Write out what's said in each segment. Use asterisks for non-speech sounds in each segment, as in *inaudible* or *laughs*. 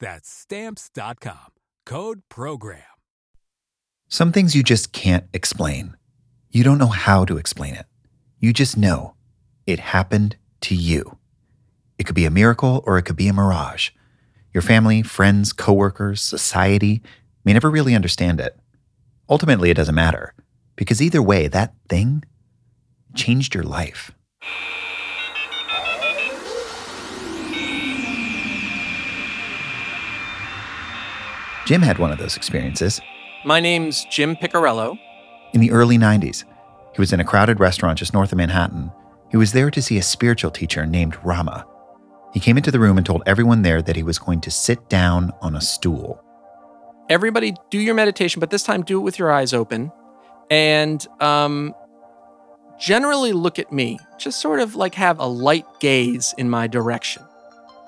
That's stamps.com. Code program. Some things you just can't explain. You don't know how to explain it. You just know it happened to you. It could be a miracle or it could be a mirage. Your family, friends, coworkers, society may never really understand it. Ultimately, it doesn't matter because either way, that thing changed your life. Jim had one of those experiences. My name's Jim Picarello. In the early 90s, he was in a crowded restaurant just north of Manhattan. He was there to see a spiritual teacher named Rama. He came into the room and told everyone there that he was going to sit down on a stool. Everybody, do your meditation, but this time do it with your eyes open. And um, generally look at me. Just sort of like have a light gaze in my direction.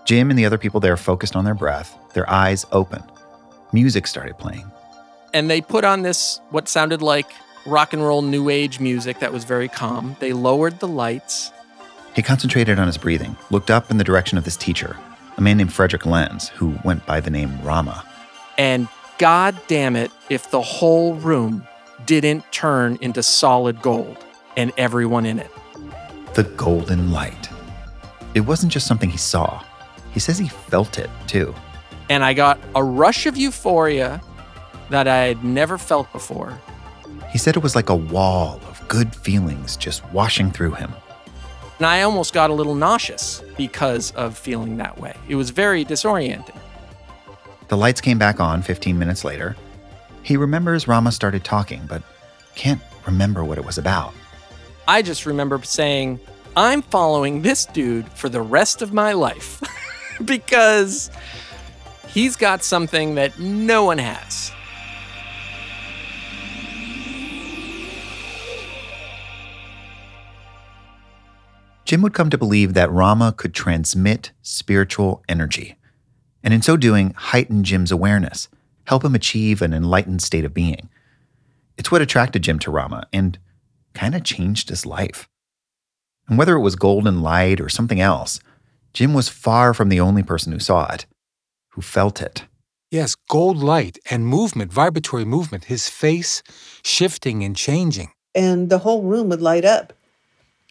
Jim and the other people there focused on their breath, their eyes open. Music started playing. And they put on this, what sounded like rock and roll new age music that was very calm. They lowered the lights. He concentrated on his breathing, looked up in the direction of this teacher, a man named Frederick Lenz, who went by the name Rama. And god damn it, if the whole room didn't turn into solid gold and everyone in it. The golden light. It wasn't just something he saw, he says he felt it too. And I got a rush of euphoria that I had never felt before. He said it was like a wall of good feelings just washing through him. And I almost got a little nauseous because of feeling that way. It was very disorienting. The lights came back on 15 minutes later. He remembers Rama started talking, but can't remember what it was about. I just remember saying, I'm following this dude for the rest of my life *laughs* because he's got something that no one has. Jim would come to believe that Rama could transmit spiritual energy, and in so doing, heighten Jim's awareness, help him achieve an enlightened state of being. It's what attracted Jim to Rama and kind of changed his life. And whether it was golden light or something else, Jim was far from the only person who saw it, who felt it. Yes, gold light and movement, vibratory movement, his face shifting and changing. And the whole room would light up,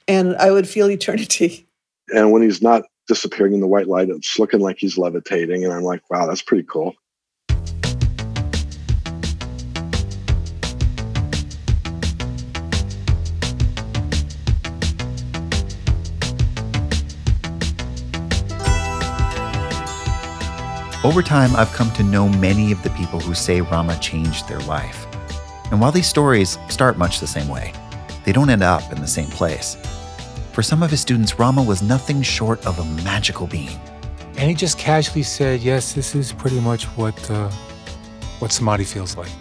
and I would feel eternity. *laughs* And when he's not disappearing in the white light, it's looking like he's levitating. And I'm like, wow, that's pretty cool. Over time, I've come to know many of the people who say Rama changed their life. And while these stories start much the same way, they don't end up in the same place. For some of his students, Rama was nothing short of a magical being. And he just casually said, "Yes, this is pretty much what uh, what samadhi feels like."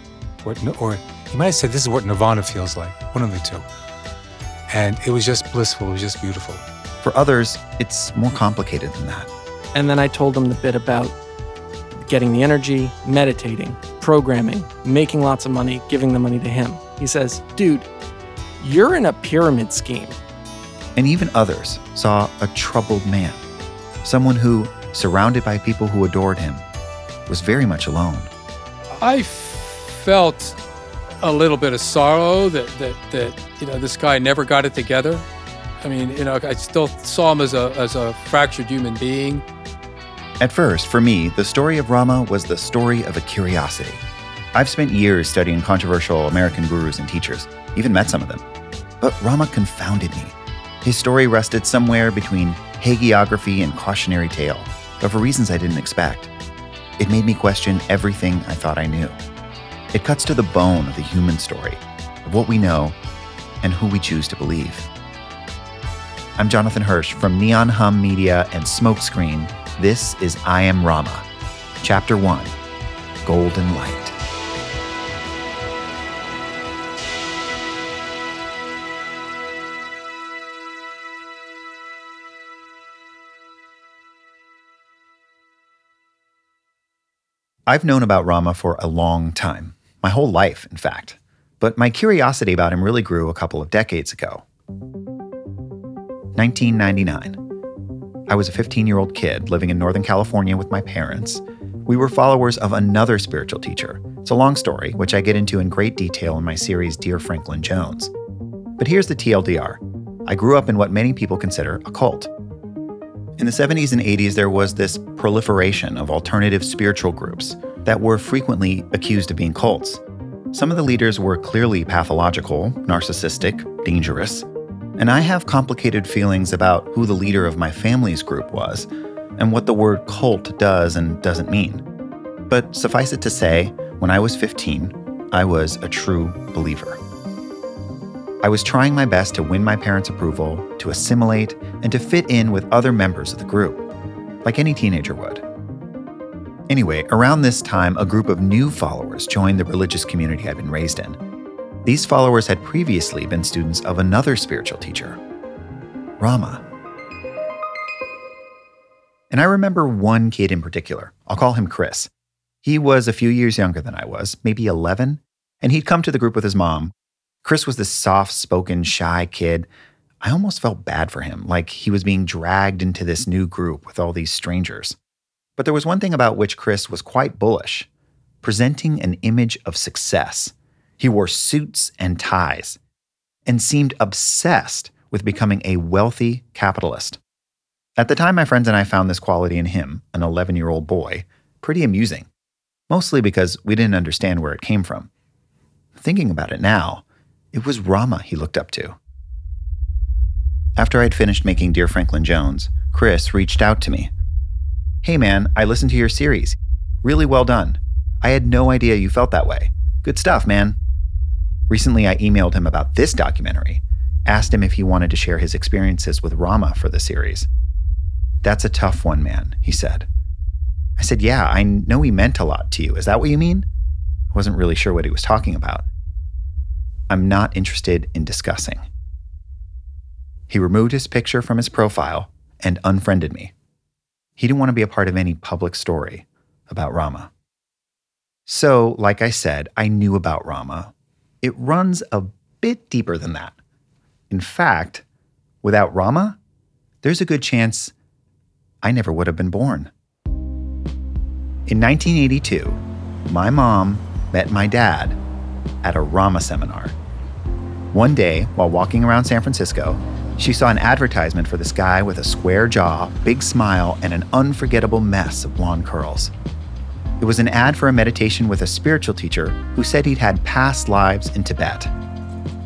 What, or he might have said, "This is what nirvana feels like." One of the two. And it was just blissful. It was just beautiful. For others, it's more complicated than that. And then I told him the bit about getting the energy, meditating, programming, making lots of money, giving the money to him. He says, dude, you're in a pyramid scheme. And even others saw a troubled man, someone who, surrounded by people who adored him, was very much alone. I felt a little bit of sorrow that, that, that you know this guy never got it together. I mean, you know, I still saw him as a as a fractured human being. At first, for me, the story of Rama was the story of a curiosity. I've spent years studying controversial American gurus and teachers, even met some of them. But Rama confounded me. His story rested somewhere between hagiography and cautionary tale, but for reasons I didn't expect. It made me question everything I thought I knew. It cuts to the bone of the human story, of what we know and who we choose to believe. I'm Jonathan Hirsch from Neon Hum Media and Smokescreen. This is I Am Rama, Chapter 1 Golden Light. I've known about Rama for a long time, my whole life, in fact. But my curiosity about him really grew a couple of decades ago. 1999. I was a 15 year old kid living in Northern California with my parents. We were followers of another spiritual teacher. It's a long story, which I get into in great detail in my series Dear Franklin Jones. But here's the TLDR I grew up in what many people consider a cult. In the 70s and 80s, there was this proliferation of alternative spiritual groups that were frequently accused of being cults. Some of the leaders were clearly pathological, narcissistic, dangerous, and I have complicated feelings about who the leader of my family's group was and what the word cult does and doesn't mean. But suffice it to say, when I was 15, I was a true believer. I was trying my best to win my parents' approval, to assimilate, and to fit in with other members of the group, like any teenager would. Anyway, around this time, a group of new followers joined the religious community I'd been raised in. These followers had previously been students of another spiritual teacher, Rama. And I remember one kid in particular. I'll call him Chris. He was a few years younger than I was, maybe 11, and he'd come to the group with his mom, Chris was this soft spoken, shy kid. I almost felt bad for him, like he was being dragged into this new group with all these strangers. But there was one thing about which Chris was quite bullish presenting an image of success. He wore suits and ties and seemed obsessed with becoming a wealthy capitalist. At the time, my friends and I found this quality in him, an 11 year old boy, pretty amusing, mostly because we didn't understand where it came from. Thinking about it now, it was Rama he looked up to. After I'd finished making Dear Franklin Jones, Chris reached out to me. Hey man, I listened to your series. Really well done. I had no idea you felt that way. Good stuff, man. Recently, I emailed him about this documentary, asked him if he wanted to share his experiences with Rama for the series. That's a tough one, man, he said. I said, Yeah, I know he meant a lot to you. Is that what you mean? I wasn't really sure what he was talking about. I'm not interested in discussing. He removed his picture from his profile and unfriended me. He didn't want to be a part of any public story about Rama. So, like I said, I knew about Rama. It runs a bit deeper than that. In fact, without Rama, there's a good chance I never would have been born. In 1982, my mom met my dad at a Rama seminar. One day, while walking around San Francisco, she saw an advertisement for this guy with a square jaw, big smile, and an unforgettable mess of blonde curls. It was an ad for a meditation with a spiritual teacher who said he'd had past lives in Tibet.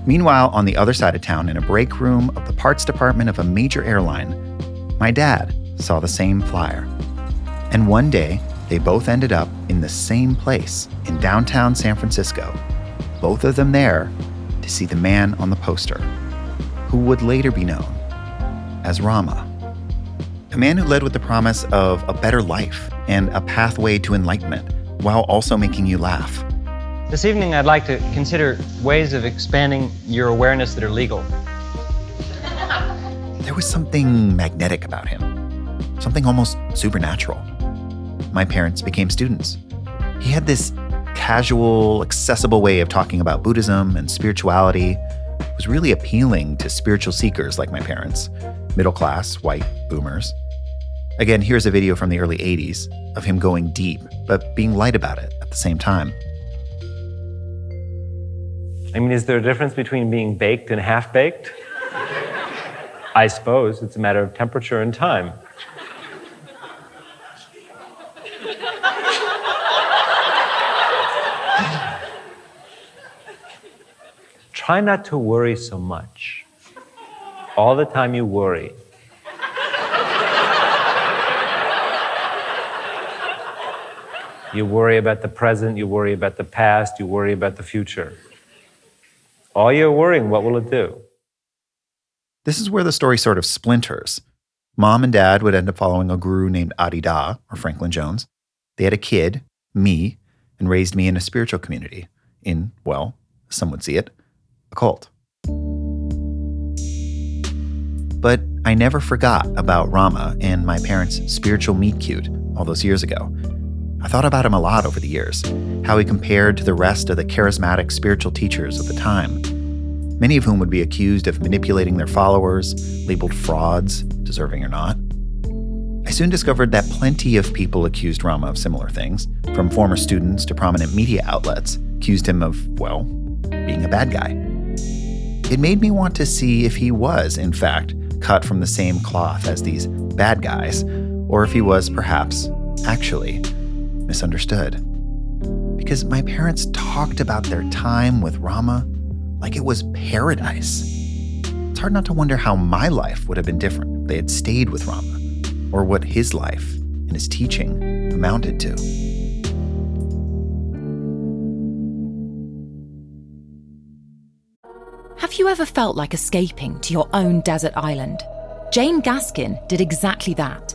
Meanwhile, on the other side of town, in a break room of the parts department of a major airline, my dad saw the same flyer. And one day, they both ended up in the same place in downtown San Francisco, both of them there to see the man on the poster, who would later be known as Rama. A man who led with the promise of a better life and a pathway to enlightenment while also making you laugh. This evening, I'd like to consider ways of expanding your awareness that are legal. There was something magnetic about him, something almost supernatural. My parents became students. He had this casual, accessible way of talking about Buddhism and spirituality it was really appealing to spiritual seekers like my parents, middle class, white boomers. Again, here's a video from the early 80s of him going deep, but being light about it at the same time. I mean, is there a difference between being baked and half baked? I suppose it's a matter of temperature and time. Try not to worry so much. All the time you worry, You worry about the present, you worry about the past, you worry about the future. All you're worrying, what will it do? This is where the story sort of splinters. Mom and dad would end up following a guru named Adi Da, or Franklin Jones. They had a kid, me, and raised me in a spiritual community, in, well, some would see it, a cult. But I never forgot about Rama and my parents' spiritual meet cute all those years ago. I thought about him a lot over the years, how he compared to the rest of the charismatic spiritual teachers of the time, many of whom would be accused of manipulating their followers, labeled frauds, deserving or not. I soon discovered that plenty of people accused Rama of similar things, from former students to prominent media outlets, accused him of, well, being a bad guy. It made me want to see if he was, in fact, cut from the same cloth as these bad guys, or if he was perhaps actually misunderstood. Because my parents talked about their time with Rama like it was paradise. It's hard not to wonder how my life would have been different if they had stayed with Rama, or what his life and his teaching amounted to. Have you ever felt like escaping to your own desert island? Jane Gaskin did exactly that,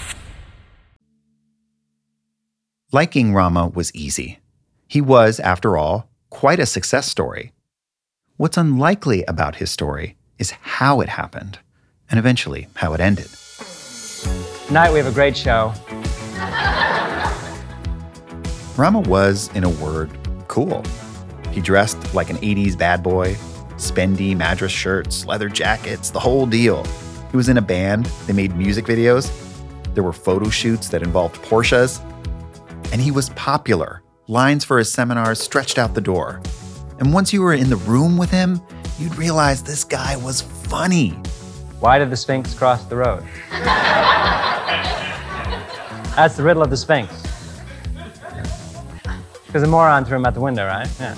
Liking Rama was easy. He was, after all, quite a success story. What's unlikely about his story is how it happened, and eventually how it ended. Tonight we have a great show. *laughs* Rama was, in a word, cool. He dressed like an 80s bad boy, spendy Madras shirts, leather jackets, the whole deal. He was in a band, they made music videos, there were photo shoots that involved Porsches, and he was popular. Lines for his seminars stretched out the door. And once you were in the room with him, you'd realize this guy was funny. Why did the Sphinx cross the road? That's the riddle of the Sphinx. Because the moron threw him out the window, right? Yeah.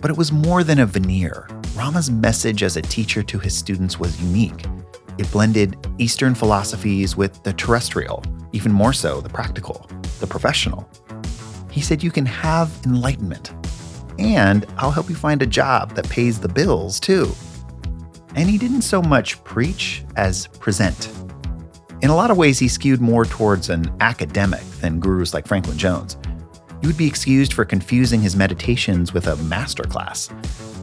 But it was more than a veneer. Rama's message as a teacher to his students was unique. It blended Eastern philosophies with the terrestrial, even more so the practical, the professional. He said you can have enlightenment, and I'll help you find a job that pays the bills too. And he didn't so much preach as present. In a lot of ways, he skewed more towards an academic than gurus like Franklin Jones. You would be excused for confusing his meditations with a masterclass.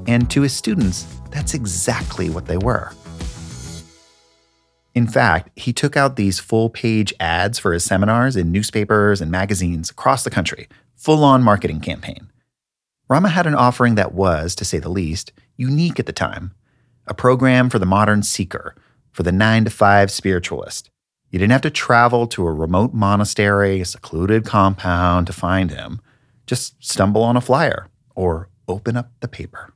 And to his students, that's exactly what they were. In fact, he took out these full page ads for his seminars in newspapers and magazines across the country, full on marketing campaign. Rama had an offering that was, to say the least, unique at the time a program for the modern seeker, for the nine to five spiritualist. You didn't have to travel to a remote monastery, a secluded compound to find him. Just stumble on a flyer or open up the paper.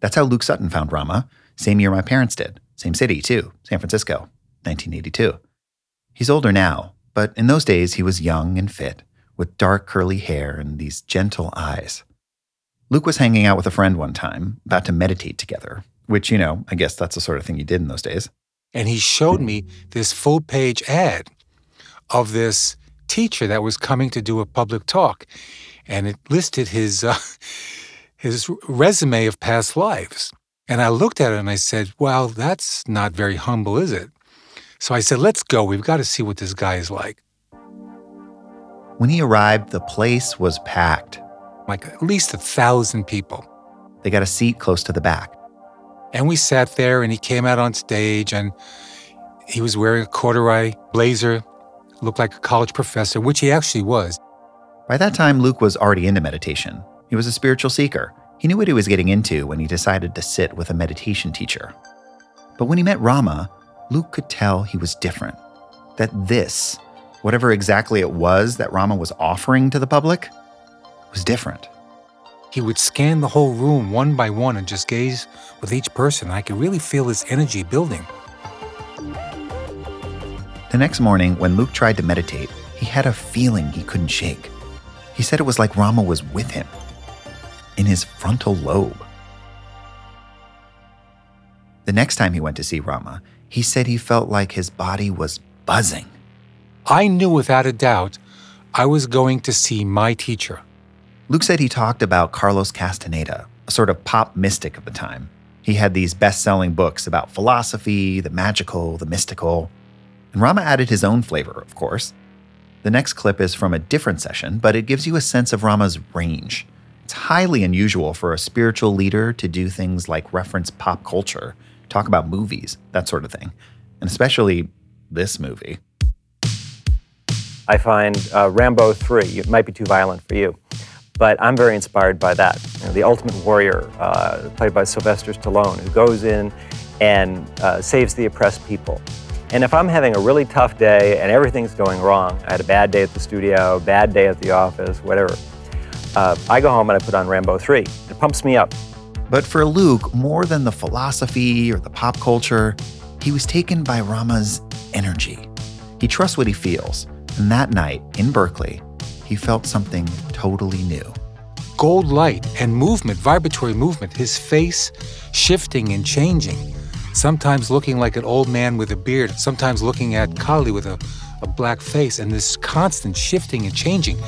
That's how Luke Sutton found Rama, same year my parents did. Same city, too, San Francisco, 1982. He's older now, but in those days he was young and fit, with dark curly hair and these gentle eyes. Luke was hanging out with a friend one time, about to meditate together, which, you know, I guess that's the sort of thing you did in those days. And he showed me this full page ad of this teacher that was coming to do a public talk. And it listed his, uh, *laughs* his resume of past lives. And I looked at it and I said, Well, that's not very humble, is it? So I said, let's go. We've got to see what this guy is like. When he arrived, the place was packed. Like at least a thousand people. They got a seat close to the back. And we sat there, and he came out on stage, and he was wearing a corduroy blazer, looked like a college professor, which he actually was. By that time, Luke was already into meditation. He was a spiritual seeker. He knew what he was getting into when he decided to sit with a meditation teacher. But when he met Rama, Luke could tell he was different. That this, whatever exactly it was that Rama was offering to the public, was different. He would scan the whole room one by one and just gaze with each person. I could really feel his energy building. The next morning, when Luke tried to meditate, he had a feeling he couldn't shake. He said it was like Rama was with him, in his frontal lobe. The next time he went to see Rama, he said he felt like his body was buzzing. I knew without a doubt I was going to see my teacher. Luke said he talked about Carlos Castaneda, a sort of pop mystic of the time. He had these best selling books about philosophy, the magical, the mystical. And Rama added his own flavor, of course. The next clip is from a different session, but it gives you a sense of Rama's range. It's highly unusual for a spiritual leader to do things like reference pop culture, talk about movies, that sort of thing, and especially this movie. I find uh, Rambo 3, it might be too violent for you, but I'm very inspired by that. You know, the ultimate warrior, uh, played by Sylvester Stallone, who goes in and uh, saves the oppressed people. And if I'm having a really tough day and everything's going wrong, I had a bad day at the studio, bad day at the office, whatever, uh, I go home and I put on Rambo 3. It pumps me up. But for Luke, more than the philosophy or the pop culture, he was taken by Rama's energy. He trusts what he feels. And that night in Berkeley, he felt something totally new. Gold light and movement, vibratory movement, his face shifting and changing. Sometimes looking like an old man with a beard, sometimes looking at Kali with a, a black face, and this constant shifting and changing.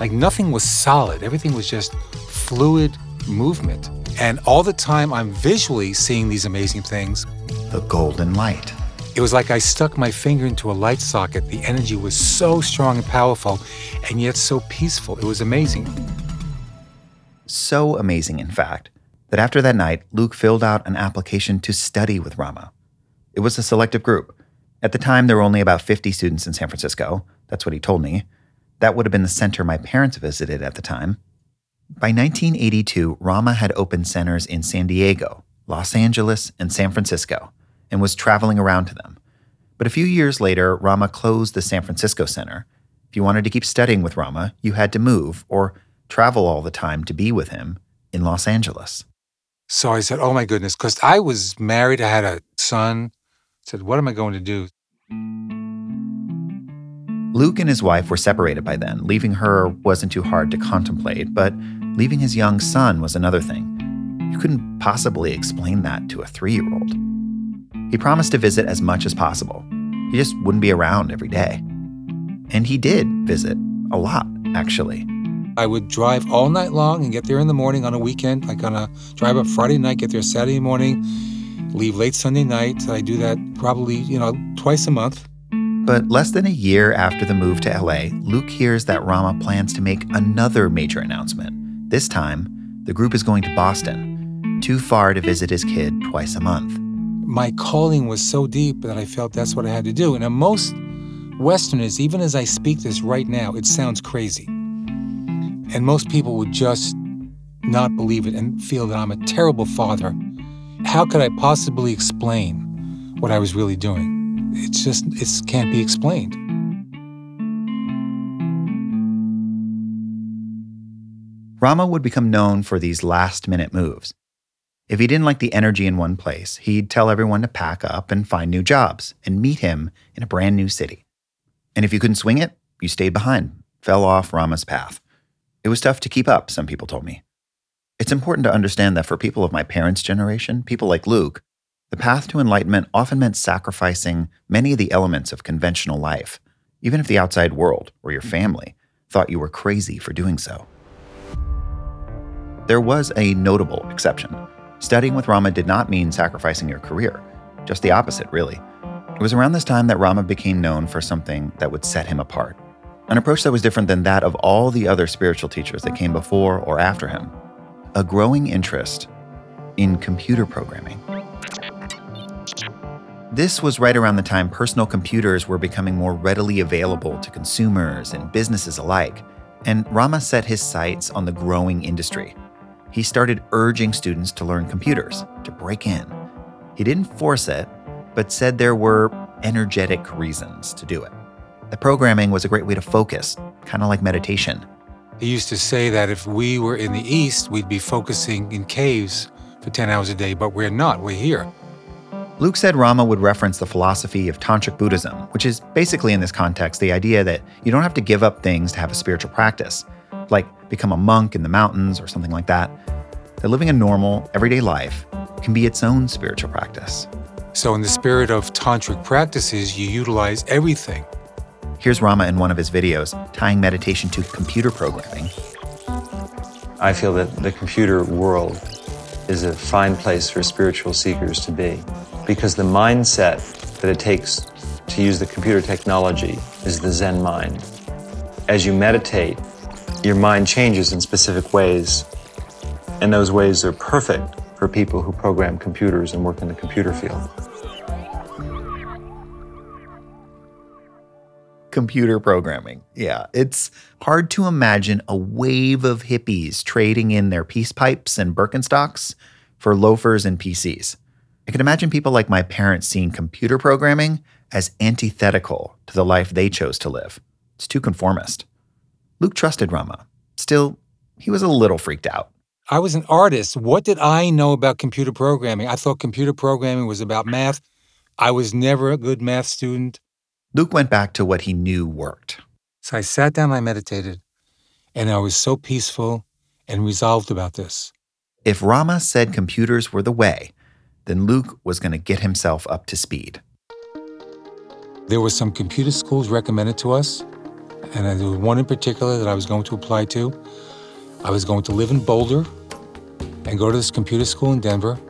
Like nothing was solid, everything was just fluid movement. And all the time, I'm visually seeing these amazing things. The golden light. It was like I stuck my finger into a light socket. The energy was so strong and powerful, and yet so peaceful. It was amazing. So amazing, in fact, that after that night, Luke filled out an application to study with Rama. It was a selective group. At the time, there were only about 50 students in San Francisco. That's what he told me. That would have been the center my parents visited at the time. By 1982, Rama had opened centers in San Diego, Los Angeles, and San Francisco, and was traveling around to them. But a few years later, Rama closed the San Francisco Center. If you wanted to keep studying with Rama, you had to move or travel all the time to be with him in Los Angeles. So I said, Oh my goodness, because I was married, I had a son. I said, What am I going to do? Luke and his wife were separated by then. Leaving her wasn't too hard to contemplate, but leaving his young son was another thing. You couldn't possibly explain that to a three year old. He promised to visit as much as possible. He just wouldn't be around every day. And he did visit, a lot, actually. I would drive all night long and get there in the morning on a weekend. Like on a drive up Friday night, get there Saturday morning, leave late Sunday night. I do that probably, you know, twice a month. But less than a year after the move to LA, Luke hears that Rama plans to make another major announcement. This time, the group is going to Boston, too far to visit his kid twice a month. My calling was so deep that I felt that's what I had to do. And most Westerners, even as I speak this right now, it sounds crazy. And most people would just not believe it and feel that I'm a terrible father. How could I possibly explain what I was really doing? It's just, it can't be explained. Rama would become known for these last minute moves. If he didn't like the energy in one place, he'd tell everyone to pack up and find new jobs and meet him in a brand new city. And if you couldn't swing it, you stayed behind, fell off Rama's path. It was tough to keep up, some people told me. It's important to understand that for people of my parents' generation, people like Luke, the path to enlightenment often meant sacrificing many of the elements of conventional life, even if the outside world or your family thought you were crazy for doing so. There was a notable exception. Studying with Rama did not mean sacrificing your career, just the opposite, really. It was around this time that Rama became known for something that would set him apart an approach that was different than that of all the other spiritual teachers that came before or after him a growing interest in computer programming. This was right around the time personal computers were becoming more readily available to consumers and businesses alike, and Rama set his sights on the growing industry. He started urging students to learn computers, to break in. He didn't force it, but said there were energetic reasons to do it. The programming was a great way to focus, kind of like meditation. He used to say that if we were in the East, we'd be focusing in caves for 10 hours a day, but we're not, we're here. Luke said Rama would reference the philosophy of Tantric Buddhism, which is basically in this context the idea that you don't have to give up things to have a spiritual practice, like become a monk in the mountains or something like that. That living a normal, everyday life can be its own spiritual practice. So, in the spirit of Tantric practices, you utilize everything Here's Rama in one of his videos tying meditation to computer programming. I feel that the computer world is a fine place for spiritual seekers to be because the mindset that it takes to use the computer technology is the Zen mind. As you meditate, your mind changes in specific ways, and those ways are perfect for people who program computers and work in the computer field. Computer programming. Yeah, it's hard to imagine a wave of hippies trading in their peace pipes and Birkenstocks for loafers and PCs. I can imagine people like my parents seeing computer programming as antithetical to the life they chose to live. It's too conformist. Luke trusted Rama. Still, he was a little freaked out. I was an artist. What did I know about computer programming? I thought computer programming was about math. I was never a good math student. Luke went back to what he knew worked. So I sat down, I meditated, and I was so peaceful and resolved about this. If Rama said computers were the way, then Luke was going to get himself up to speed. There were some computer schools recommended to us, and there was one in particular that I was going to apply to. I was going to live in Boulder and go to this computer school in Denver.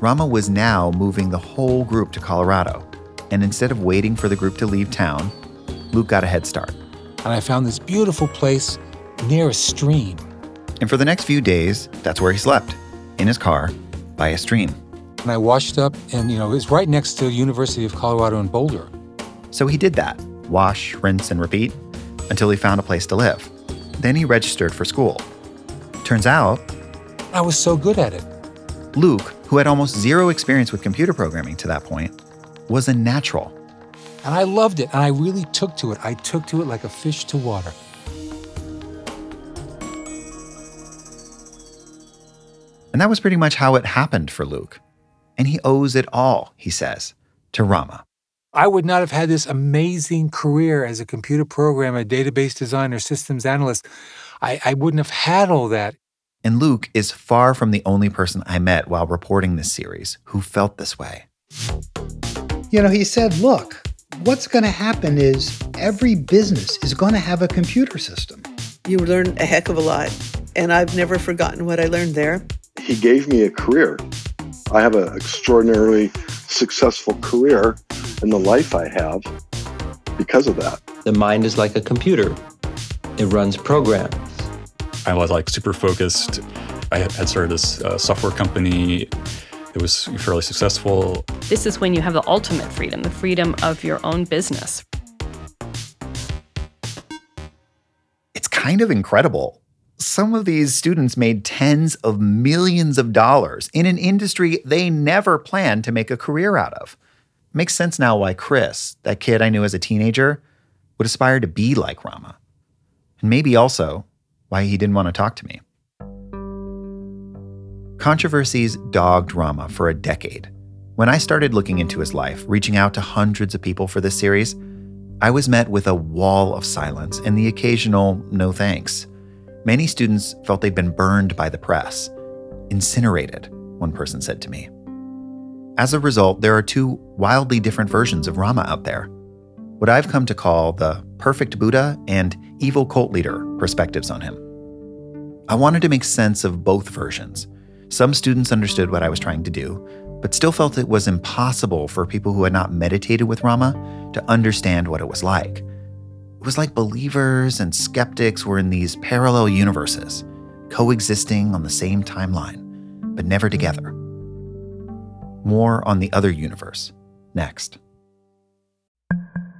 Rama was now moving the whole group to Colorado and instead of waiting for the group to leave town, Luke got a head start. And I found this beautiful place near a stream. And for the next few days, that's where he slept in his car by a stream. And I washed up, and you know, it was right next to University of Colorado in Boulder. So he did that wash, rinse, and repeat until he found a place to live. Then he registered for school. Turns out, I was so good at it. Luke, who had almost zero experience with computer programming to that point, was a natural. And I loved it, and I really took to it. I took to it like a fish to water. And that was pretty much how it happened for Luke. And he owes it all, he says, to Rama. I would not have had this amazing career as a computer programmer, database designer, systems analyst. I, I wouldn't have had all that. And Luke is far from the only person I met while reporting this series who felt this way. You know, he said, look, what's going to happen is every business is going to have a computer system. You learn a heck of a lot. And I've never forgotten what I learned there. He gave me a career. I have an extraordinarily successful career in the life I have because of that. The mind is like a computer, it runs programs. I was like super focused. I had started this uh, software company it was fairly successful. This is when you have the ultimate freedom, the freedom of your own business. It's kind of incredible. Some of these students made tens of millions of dollars in an industry they never planned to make a career out of. makes sense now why Chris, that kid I knew as a teenager, would aspire to be like Rama. And maybe also why he didn't want to talk to me. Controversies dogged Rama for a decade. When I started looking into his life, reaching out to hundreds of people for this series, I was met with a wall of silence and the occasional no thanks. Many students felt they'd been burned by the press. Incinerated, one person said to me. As a result, there are two wildly different versions of Rama out there. What I've come to call the perfect Buddha and evil cult leader perspectives on him. I wanted to make sense of both versions some students understood what I was trying to do, but still felt it was impossible for people who had not meditated with Rama to understand what it was like. It was like believers and skeptics were in these parallel universes, coexisting on the same timeline, but never together. More on the other universe next.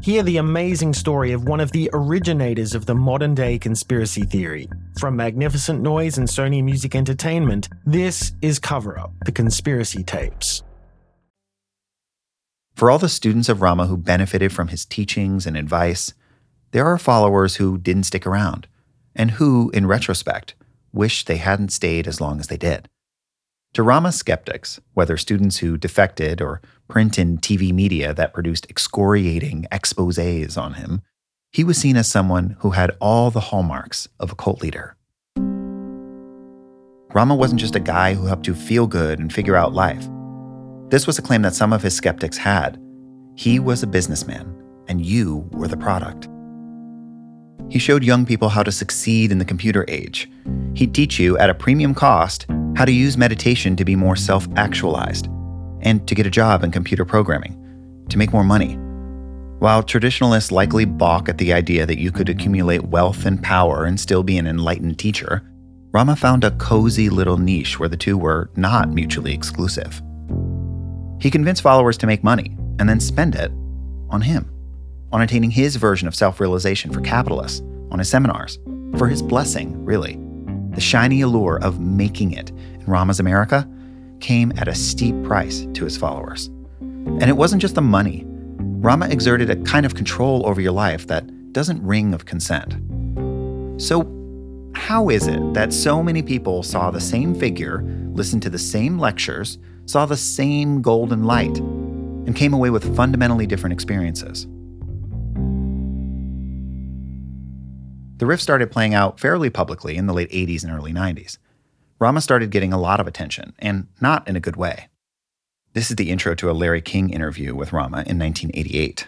Hear the amazing story of one of the originators of the modern day conspiracy theory. From Magnificent Noise and Sony Music Entertainment, this is Cover Up The Conspiracy Tapes. For all the students of Rama who benefited from his teachings and advice, there are followers who didn't stick around, and who, in retrospect, wish they hadn't stayed as long as they did. To Rama skeptics, whether students who defected or print and TV media that produced excoriating exposes on him, he was seen as someone who had all the hallmarks of a cult leader. Rama wasn't just a guy who helped you feel good and figure out life. This was a claim that some of his skeptics had. He was a businessman, and you were the product. He showed young people how to succeed in the computer age. He'd teach you at a premium cost how to use meditation to be more self actualized and to get a job in computer programming, to make more money. While traditionalists likely balk at the idea that you could accumulate wealth and power and still be an enlightened teacher, Rama found a cozy little niche where the two were not mutually exclusive. He convinced followers to make money and then spend it on him, on attaining his version of self realization for capitalists, on his seminars, for his blessing, really. The shiny allure of making it in Rama's America came at a steep price to his followers. And it wasn't just the money. Rama exerted a kind of control over your life that doesn't ring of consent. So, how is it that so many people saw the same figure, listened to the same lectures, saw the same golden light, and came away with fundamentally different experiences? The rift started playing out fairly publicly in the late 80s and early 90s. Rama started getting a lot of attention, and not in a good way. This is the intro to a Larry King interview with Rama in 1988.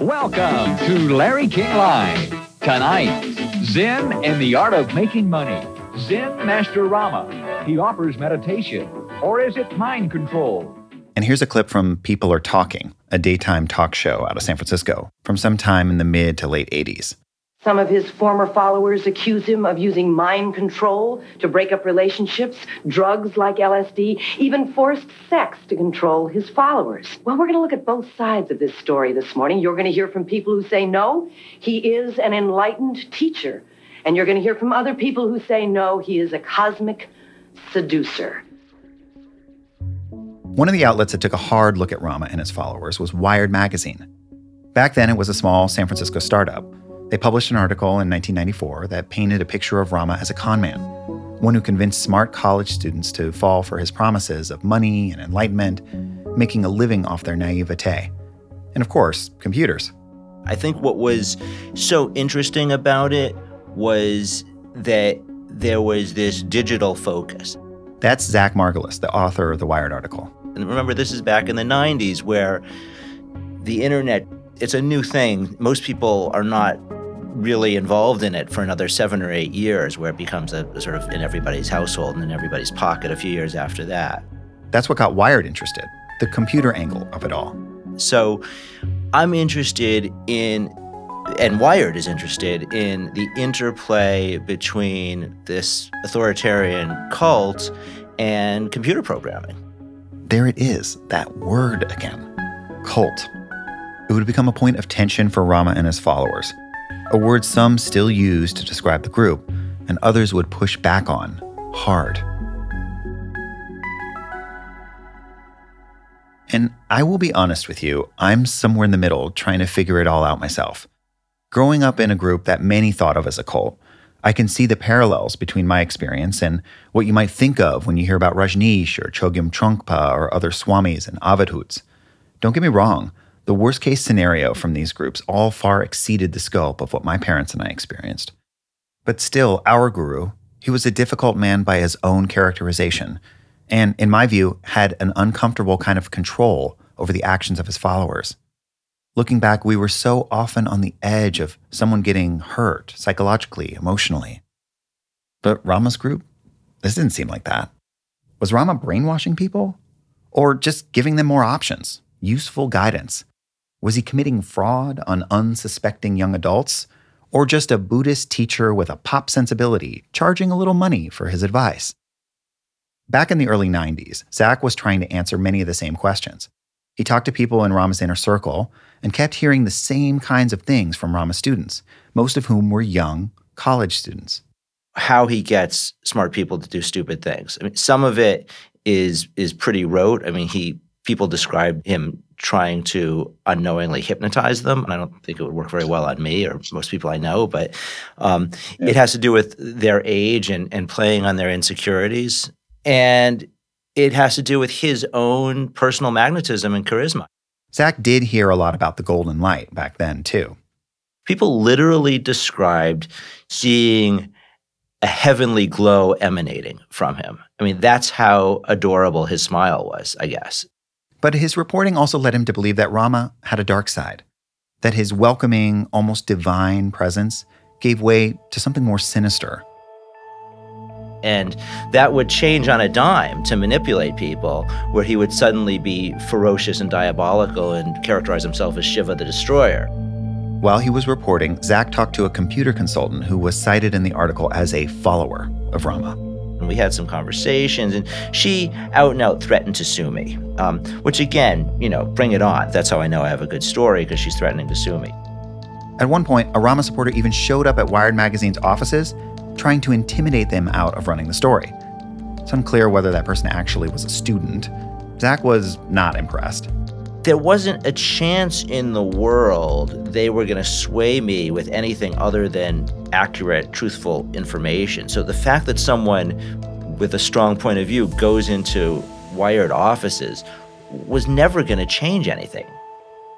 Welcome to Larry King Live. Tonight, Zen and the Art of Making Money. Zen Master Rama. He offers meditation. Or is it mind control? And here's a clip from People Are Talking, a daytime talk show out of San Francisco from sometime in the mid to late 80s. Some of his former followers accuse him of using mind control to break up relationships, drugs like LSD, even forced sex to control his followers. Well, we're going to look at both sides of this story this morning. You're going to hear from people who say, no, he is an enlightened teacher. And you're going to hear from other people who say, no, he is a cosmic seducer. One of the outlets that took a hard look at Rama and his followers was Wired Magazine. Back then, it was a small San Francisco startup. They published an article in 1994 that painted a picture of Rama as a conman, one who convinced smart college students to fall for his promises of money and enlightenment, making a living off their naivete. And of course, computers. I think what was so interesting about it was that there was this digital focus. That's Zach Margolis, the author of the Wired article. And remember, this is back in the 90s where the internet, it's a new thing. Most people are not really involved in it for another seven or eight years, where it becomes a, a sort of in everybody's household and in everybody's pocket a few years after that. That's what got Wired interested the computer angle of it all. So I'm interested in, and Wired is interested in the interplay between this authoritarian cult and computer programming. There it is, that word again cult. It would become a point of tension for Rama and his followers, a word some still use to describe the group, and others would push back on hard. And I will be honest with you, I'm somewhere in the middle trying to figure it all out myself. Growing up in a group that many thought of as a cult, I can see the parallels between my experience and what you might think of when you hear about Rajneesh or Chogyam Trungpa or other Swamis and Avadhuts. Don't get me wrong, the worst case scenario from these groups all far exceeded the scope of what my parents and I experienced. But still, our guru, he was a difficult man by his own characterization, and in my view, had an uncomfortable kind of control over the actions of his followers. Looking back, we were so often on the edge of someone getting hurt psychologically, emotionally. But Rama's group, this didn't seem like that. Was Rama brainwashing people? Or just giving them more options, useful guidance? Was he committing fraud on unsuspecting young adults? Or just a Buddhist teacher with a pop sensibility, charging a little money for his advice? Back in the early 90s, Zach was trying to answer many of the same questions. He talked to people in Rama's inner circle and kept hearing the same kinds of things from Rama students, most of whom were young college students. How he gets smart people to do stupid things. I mean, some of it is is pretty rote. I mean, he people describe him trying to unknowingly hypnotize them, and I don't think it would work very well on me or most people I know. But um, yeah. it has to do with their age and and playing on their insecurities, and it has to do with his own personal magnetism and charisma. Zach did hear a lot about the golden light back then, too. People literally described seeing a heavenly glow emanating from him. I mean, that's how adorable his smile was, I guess. But his reporting also led him to believe that Rama had a dark side, that his welcoming, almost divine presence gave way to something more sinister and that would change on a dime to manipulate people, where he would suddenly be ferocious and diabolical and characterize himself as Shiva the Destroyer. While he was reporting, Zach talked to a computer consultant who was cited in the article as a follower of Rama. And we had some conversations, and she out and out threatened to sue me. Um, which, again, you know, bring it on. That's how I know I have a good story because she's threatening to sue me. At one point, a Rama supporter even showed up at Wired Magazine's offices trying to intimidate them out of running the story. It's unclear whether that person actually was a student. Zach was not impressed. There wasn't a chance in the world they were going to sway me with anything other than accurate, truthful information. So the fact that someone with a strong point of view goes into wired offices was never going to change anything.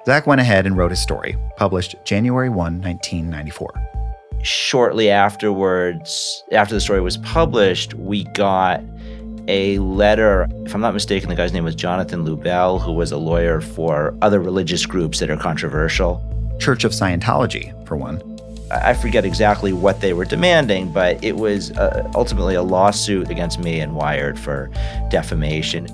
Zach went ahead and wrote his story, published January 1, 1994 shortly afterwards, after the story was published, we got a letter. If I'm not mistaken, the guy's name was Jonathan Lubell, who was a lawyer for other religious groups that are controversial. Church of Scientology, for one. I forget exactly what they were demanding, but it was uh, ultimately a lawsuit against me and Wired for defamation.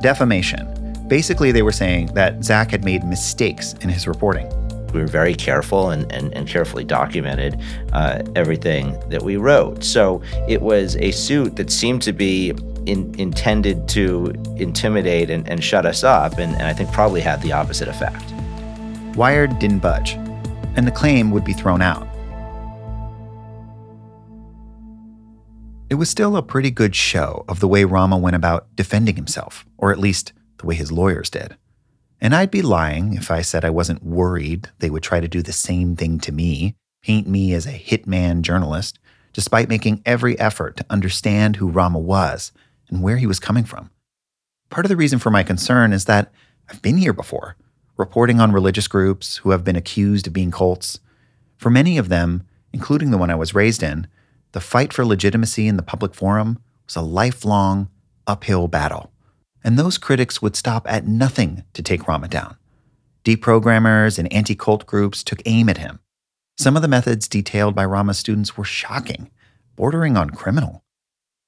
Defamation. Basically, they were saying that Zach had made mistakes in his reporting we were very careful and, and, and carefully documented uh, everything that we wrote. So it was a suit that seemed to be in, intended to intimidate and, and shut us up, and, and I think probably had the opposite effect. Wired didn't budge, and the claim would be thrown out. It was still a pretty good show of the way Rama went about defending himself, or at least the way his lawyers did. And I'd be lying if I said I wasn't worried they would try to do the same thing to me, paint me as a hitman journalist, despite making every effort to understand who Rama was and where he was coming from. Part of the reason for my concern is that I've been here before, reporting on religious groups who have been accused of being cults. For many of them, including the one I was raised in, the fight for legitimacy in the public forum was a lifelong, uphill battle and those critics would stop at nothing to take Rama down. Deprogrammers and anti cult groups took aim at him. Some of the methods detailed by Rama's students were shocking, bordering on criminal.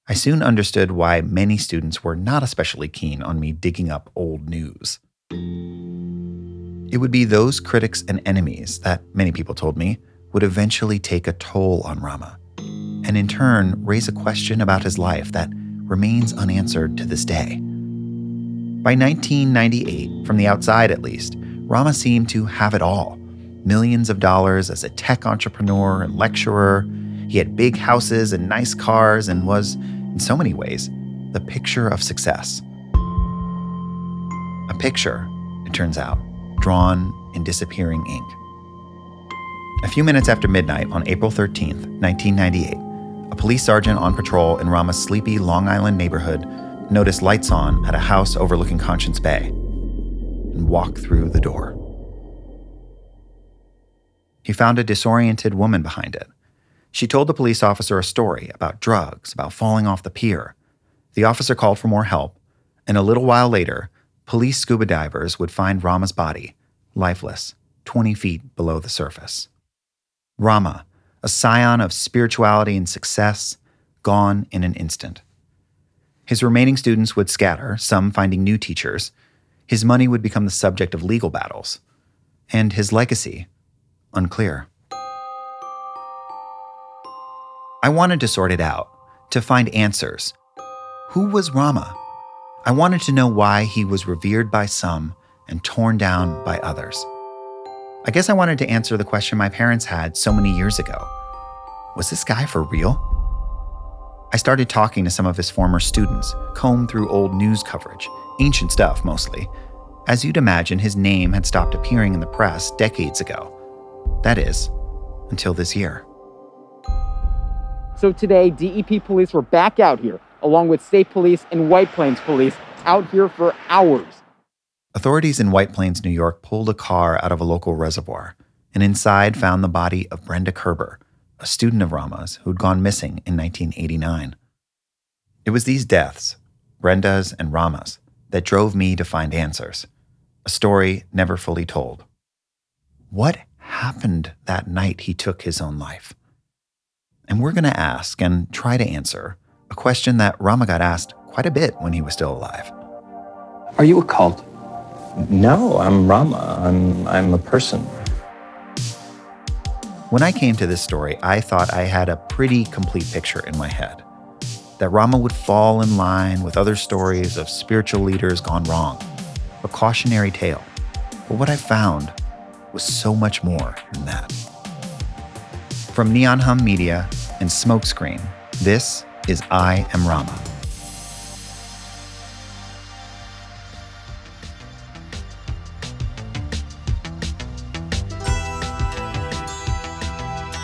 I soon understood why many students were not especially keen on me digging up old news. It would be those critics and enemies that, many people told me, would eventually take a toll on Rama, and in turn raise a question about his life that remains unanswered to this day. By 1998, from the outside at least, Rama seemed to have it all millions of dollars as a tech entrepreneur and lecturer. He had big houses and nice cars and was, in so many ways, the picture of success. A picture, it turns out, drawn in disappearing ink. A few minutes after midnight on April 13th, 1998, a police sergeant on patrol in Rama's sleepy Long Island neighborhood noticed lights on at a house overlooking Conscience Bay, and walked through the door. He found a disoriented woman behind it. She told the police officer a story about drugs, about falling off the pier. The officer called for more help, and a little while later, police scuba divers would find Rama's body, lifeless, 20 feet below the surface. Rama, a scion of spirituality and success, gone in an instant. His remaining students would scatter, some finding new teachers. His money would become the subject of legal battles. And his legacy, unclear. I wanted to sort it out, to find answers. Who was Rama? I wanted to know why he was revered by some and torn down by others. I guess I wanted to answer the question my parents had so many years ago Was this guy for real? I started talking to some of his former students, combed through old news coverage, ancient stuff mostly. As you'd imagine, his name had stopped appearing in the press decades ago. That is, until this year. So today, DEP police were back out here, along with state police and White Plains police, out here for hours. Authorities in White Plains, New York pulled a car out of a local reservoir and inside found the body of Brenda Kerber, a student of Rama's who'd gone missing in 1989. It was these deaths, Brenda's and Rama's, that drove me to find answers, a story never fully told. What happened that night he took his own life? And we're going to ask and try to answer a question that Rama got asked quite a bit when he was still alive. Are you a cult? No, I'm Rama. I'm, I'm a person. When I came to this story, I thought I had a pretty complete picture in my head that Rama would fall in line with other stories of spiritual leaders gone wrong, a cautionary tale. But what I found was so much more than that. From Neon Hum Media and Smokescreen, this is I Am Rama.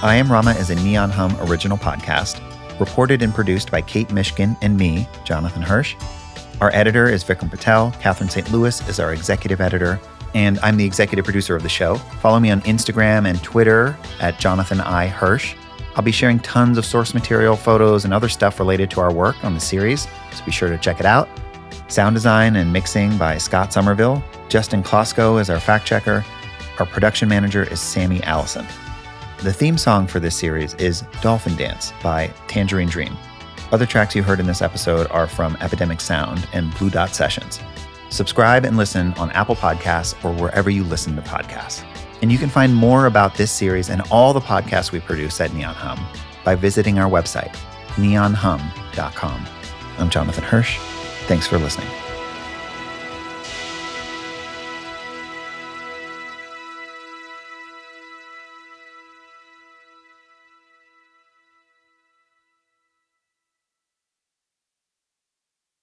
I Am Rama is a Neon Hum original podcast, reported and produced by Kate Mishkin and me, Jonathan Hirsch. Our editor is Vikram Patel. Catherine St. Louis is our executive editor, and I'm the executive producer of the show. Follow me on Instagram and Twitter at Jonathan I. Hirsch. I'll be sharing tons of source material, photos, and other stuff related to our work on the series, so be sure to check it out. Sound design and mixing by Scott Somerville. Justin Klosko is our fact checker. Our production manager is Sammy Allison. The theme song for this series is Dolphin Dance by Tangerine Dream. Other tracks you heard in this episode are from Epidemic Sound and Blue Dot Sessions. Subscribe and listen on Apple Podcasts or wherever you listen to podcasts. And you can find more about this series and all the podcasts we produce at Neon Hum by visiting our website, neonhum.com. I'm Jonathan Hirsch. Thanks for listening.